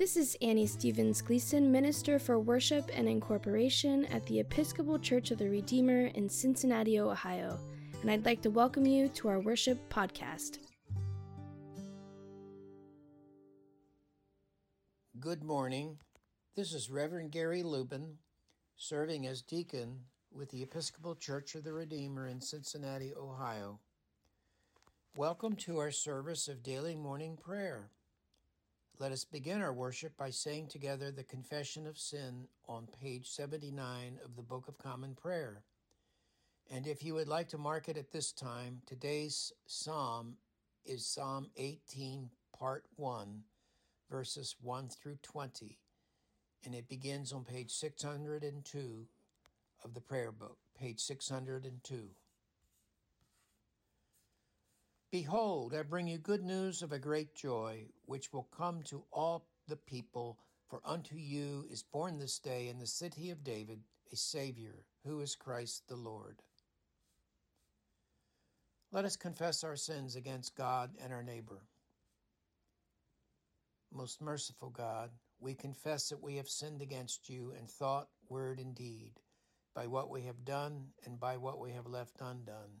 This is Annie Stevens Gleason, Minister for Worship and Incorporation at the Episcopal Church of the Redeemer in Cincinnati, Ohio, and I'd like to welcome you to our worship podcast. Good morning. This is Reverend Gary Lubin, serving as deacon with the Episcopal Church of the Redeemer in Cincinnati, Ohio. Welcome to our service of daily morning prayer. Let us begin our worship by saying together the Confession of Sin on page 79 of the Book of Common Prayer. And if you would like to mark it at this time, today's psalm is Psalm 18, part 1, verses 1 through 20, and it begins on page 602 of the prayer book, page 602. Behold, I bring you good news of a great joy, which will come to all the people. For unto you is born this day in the city of David a Savior, who is Christ the Lord. Let us confess our sins against God and our neighbor. Most merciful God, we confess that we have sinned against you in thought, word, and deed, by what we have done and by what we have left undone.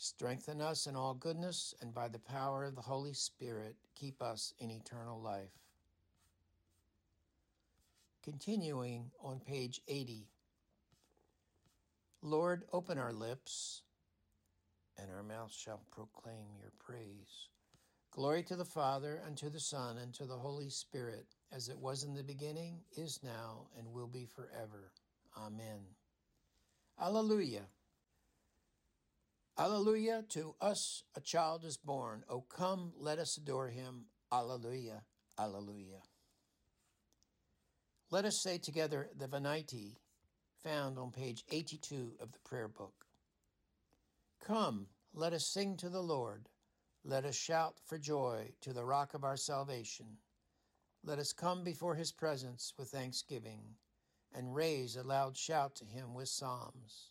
Strengthen us in all goodness, and by the power of the Holy Spirit, keep us in eternal life. Continuing on page 80. Lord, open our lips, and our mouth shall proclaim your praise. Glory to the Father, and to the Son, and to the Holy Spirit, as it was in the beginning, is now, and will be forever. Amen. Alleluia. Alleluia, to us a child is born. O come, let us adore him. Alleluia, alleluia. Let us say together the Venite found on page 82 of the prayer book. Come, let us sing to the Lord. Let us shout for joy to the rock of our salvation. Let us come before his presence with thanksgiving and raise a loud shout to him with psalms.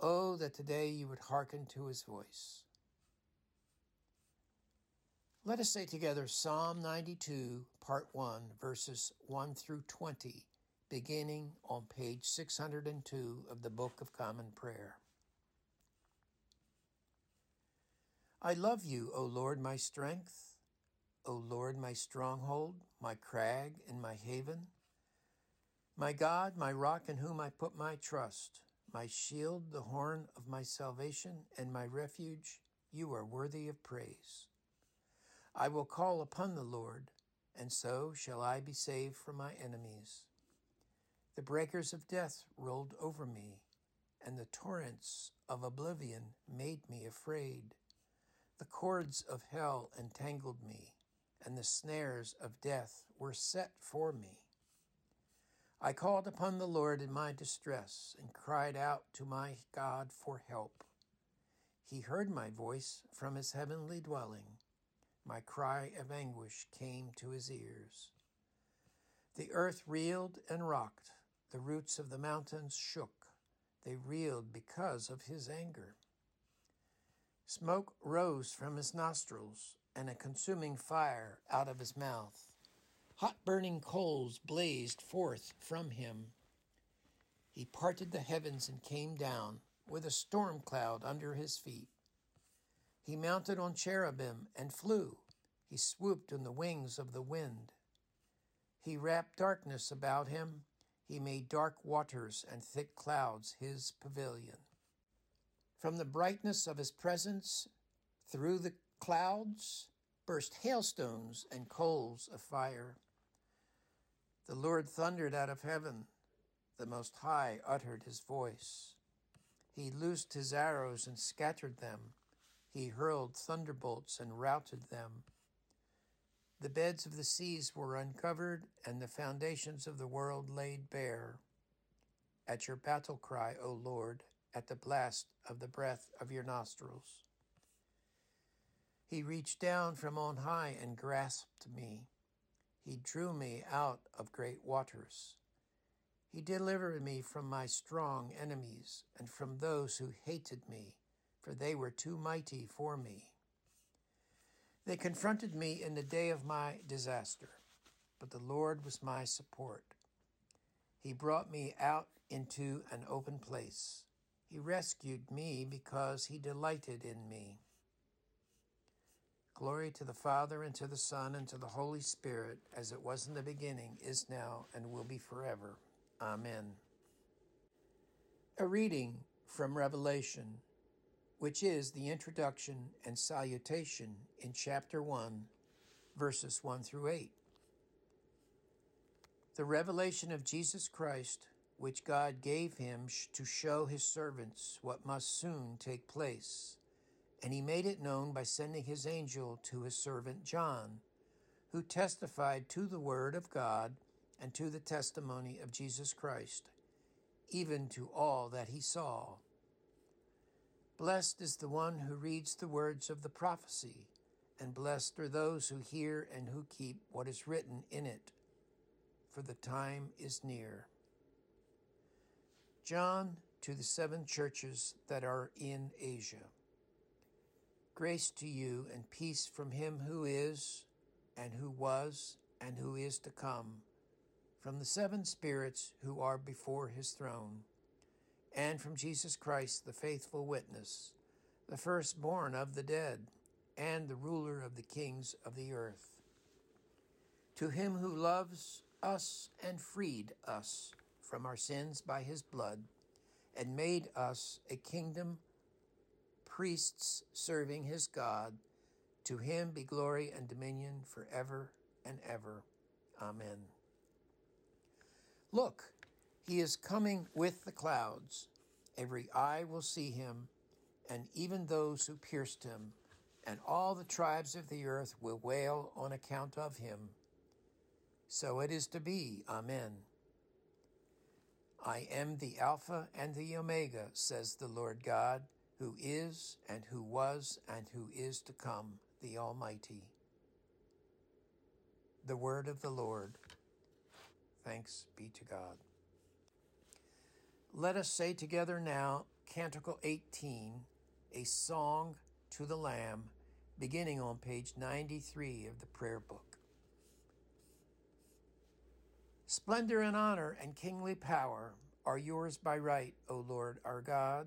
Oh, that today you would hearken to his voice. Let us say together Psalm 92, Part 1, verses 1 through 20, beginning on page 602 of the Book of Common Prayer. I love you, O Lord, my strength, O Lord, my stronghold, my crag and my haven, my God, my rock in whom I put my trust my shield, the horn of my salvation, and my refuge, you are worthy of praise. I will call upon the Lord, and so shall I be saved from my enemies. The breakers of death rolled over me, and the torrents of oblivion made me afraid. The cords of hell entangled me, and the snares of death were set for me. I called upon the Lord in my distress and cried out to my God for help. He heard my voice from his heavenly dwelling. My cry of anguish came to his ears. The earth reeled and rocked, the roots of the mountains shook. They reeled because of his anger. Smoke rose from his nostrils, and a consuming fire out of his mouth. Hot burning coals blazed forth from him. He parted the heavens and came down, with a storm cloud under his feet. He mounted on cherubim and flew. He swooped on the wings of the wind. He wrapped darkness about him. He made dark waters and thick clouds his pavilion. From the brightness of his presence, through the clouds, burst hailstones and coals of fire. The Lord thundered out of heaven. The Most High uttered his voice. He loosed his arrows and scattered them. He hurled thunderbolts and routed them. The beds of the seas were uncovered, and the foundations of the world laid bare. At your battle cry, O Lord, at the blast of the breath of your nostrils. He reached down from on high and grasped me. He drew me out of great waters. He delivered me from my strong enemies and from those who hated me, for they were too mighty for me. They confronted me in the day of my disaster, but the Lord was my support. He brought me out into an open place. He rescued me because he delighted in me. Glory to the Father, and to the Son, and to the Holy Spirit, as it was in the beginning, is now, and will be forever. Amen. A reading from Revelation, which is the introduction and salutation in chapter 1, verses 1 through 8. The revelation of Jesus Christ, which God gave him to show his servants what must soon take place and he made it known by sending his angel to his servant John, who testified to the word of God and to the testimony of Jesus Christ, even to all that he saw. Blessed is the one who reads the words of the prophecy, and blessed are those who hear and who keep what is written in it, for the time is near. John to the seven churches that are in Asia. Grace to you and peace from him who is, and who was, and who is to come, from the seven spirits who are before his throne, and from Jesus Christ, the faithful witness, the firstborn of the dead, and the ruler of the kings of the earth. To him who loves us and freed us from our sins by his blood, and made us a kingdom priests serving his God. To him be glory and dominion forever and ever. Amen. Look, he is coming with the clouds. Every eye will see him, and even those who pierced him, and all the tribes of the earth will wail on account of him. So it is to be. Amen. I am the Alpha and the Omega, says the Lord God who is, and who was, and who is to come, the Almighty. The word of the Lord. Thanks be to God. Let us say together now Canticle 18, a song to the Lamb, beginning on page 93 of the prayer book. Splendor and honor and kingly power are yours by right, O Lord our God.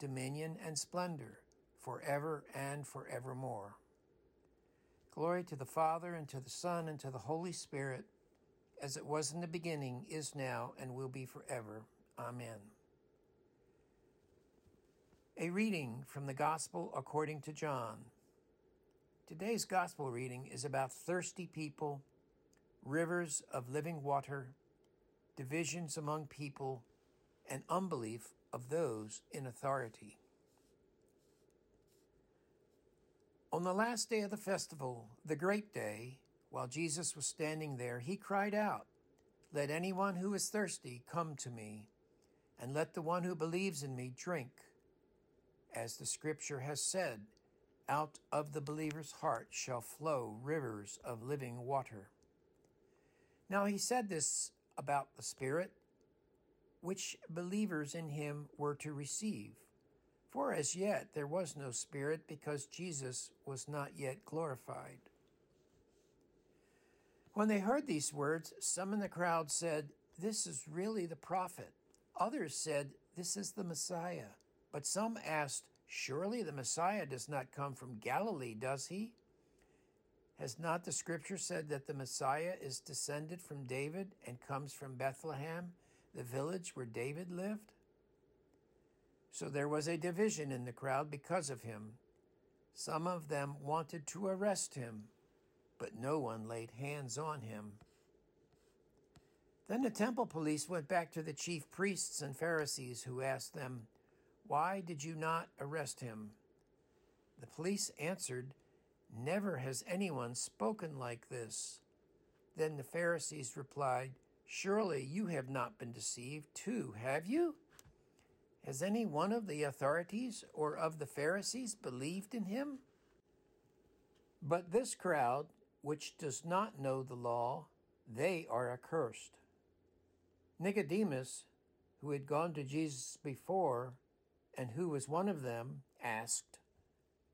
dominion, and splendor, forever and forevermore. Glory to the Father, and to the Son, and to the Holy Spirit, as it was in the beginning, is now, and will be forever. Amen. A reading from the Gospel according to John. Today's Gospel reading is about thirsty people, rivers of living water, divisions among people, and unbelief of those in authority. On the last day of the festival, the great day, while Jesus was standing there, he cried out, Let anyone who is thirsty come to me, and let the one who believes in me drink. As the scripture has said, out of the believer's heart shall flow rivers of living water. Now he said this about the Spirit, which believers in him were to receive. For as yet there was no Spirit, because Jesus was not yet glorified. When they heard these words, some in the crowd said, This is really the prophet. Others said, This is the Messiah. But some asked, Surely the Messiah does not come from Galilee, does he? Has not the scripture said that the Messiah is descended from David and comes from Bethlehem, the village where David lived? So there was a division in the crowd because of him. Some of them wanted to arrest him but no one laid hands on him. Then the temple police went back to the chief priests and Pharisees, who asked them, Why did you not arrest him? The police answered, Never has anyone spoken like this. Then the Pharisees replied, Surely you have not been deceived, too, have you? Has any one of the authorities or of the Pharisees believed in him? But this crowd which does not know the law, they are accursed. Nicodemus, who had gone to Jesus before, and who was one of them, asked,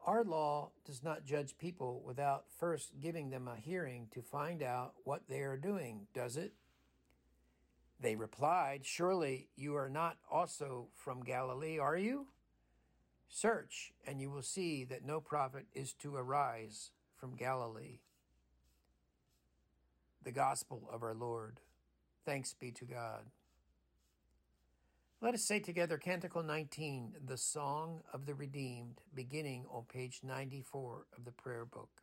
Our law does not judge people without first giving them a hearing to find out what they are doing, does it? They replied, Surely you are not also from Galilee, are you? Search, and you will see that no prophet is to arise from Galilee the gospel of our Lord. Thanks be to God. Let us say together Canticle 19, the Song of the Redeemed, beginning on page 94 of the prayer book.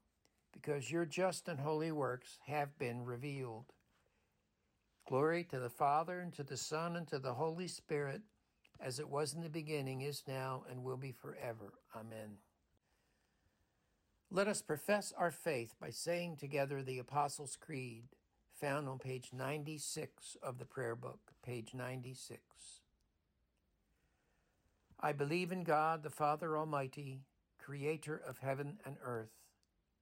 because your just and holy works have been revealed. Glory to the Father, and to the Son, and to the Holy Spirit, as it was in the beginning, is now, and will be forever. Amen. Let us profess our faith by saying together the Apostles' Creed, found on page 96 of the prayer book, page 96. I believe in God, the Father Almighty, creator of heaven and earth.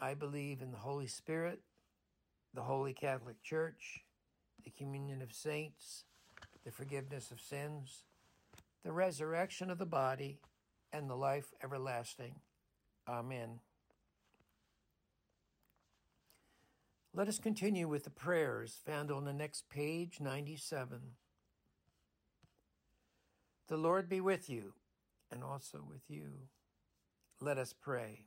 I believe in the Holy Spirit, the Holy Catholic Church, the communion of saints, the forgiveness of sins, the resurrection of the body, and the life everlasting. Amen. Let us continue with the prayers found on the next page, 97. The Lord be with you, and also with you. Let us pray.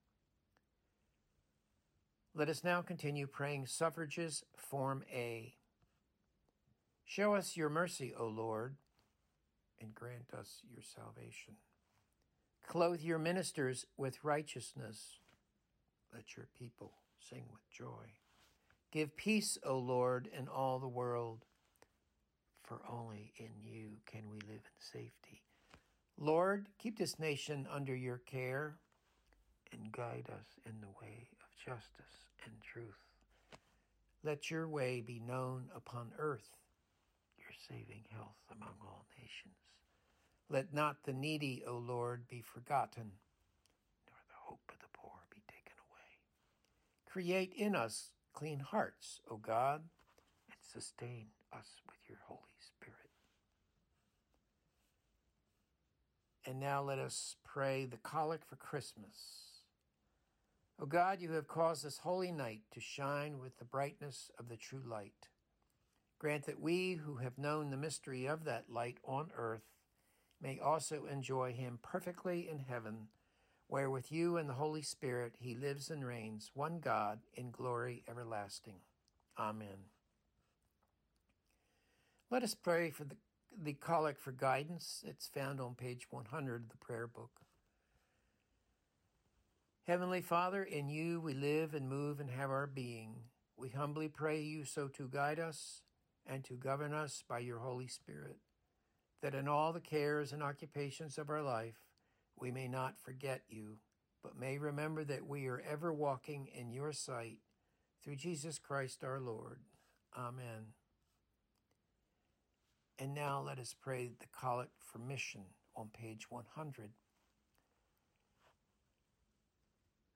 Let us now continue praying suffrages, Form A. Show us your mercy, O Lord and grant us your salvation. Clothe your ministers with righteousness. Let your people sing with joy. Give peace, O Lord, in all the world, for only in you can we live in safety. Lord, keep this nation under your care and guide us in the way justice and truth. Let your way be known upon earth your saving health among all nations. Let not the needy, O Lord, be forgotten, nor the hope of the poor be taken away. Create in us clean hearts, O God, and sustain us with your Holy Spirit. And now let us pray the collect for Christmas. O God, you have caused this holy night to shine with the brightness of the true light. Grant that we who have known the mystery of that light on earth may also enjoy him perfectly in heaven, where with you and the Holy Spirit he lives and reigns, one God, in glory everlasting. Amen. Let us pray for the, the collect for guidance. It's found on page 100 of the prayer book. Heavenly Father, in you we live and move and have our being. We humbly pray you so to guide us and to govern us by your Holy Spirit that in all the cares and occupations of our life we may not forget you, but may remember that we are ever walking in your sight through Jesus Christ our Lord. Amen. And now let us pray the collect for mission on page 100.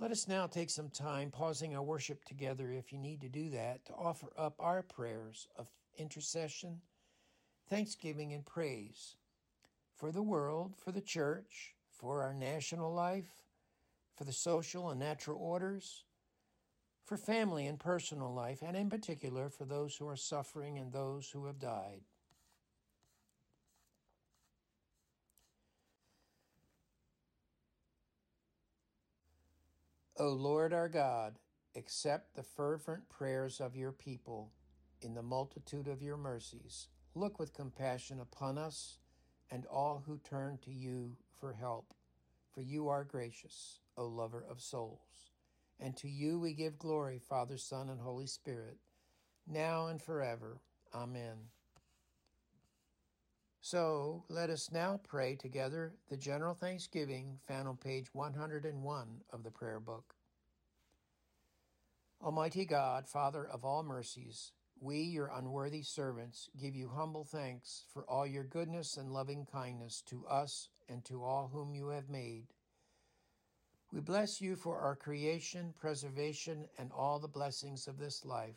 Let us now take some time, pausing our worship together if you need to do that, to offer up our prayers of intercession, thanksgiving, and praise for the world, for the church, for our national life, for the social and natural orders, for family and personal life, and in particular for those who are suffering and those who have died. O Lord our God, accept the fervent prayers of your people in the multitude of your mercies. Look with compassion upon us and all who turn to you for help. For you are gracious, O lover of souls. And to you we give glory, Father, Son, and Holy Spirit, now and forever. Amen. So let us now pray together the general thanksgiving found on page 101 of the prayer book. Almighty God, Father of all mercies, we, your unworthy servants, give you humble thanks for all your goodness and loving kindness to us and to all whom you have made. We bless you for our creation, preservation, and all the blessings of this life,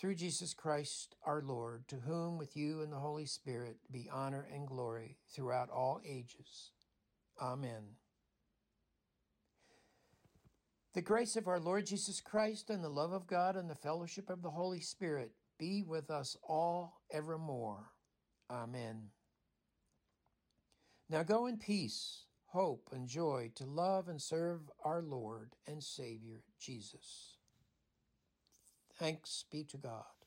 Through Jesus Christ our Lord, to whom with you and the Holy Spirit be honor and glory throughout all ages. Amen. The grace of our Lord Jesus Christ and the love of God and the fellowship of the Holy Spirit be with us all evermore. Amen. Now go in peace, hope, and joy to love and serve our Lord and Savior Jesus. Thanks be to God.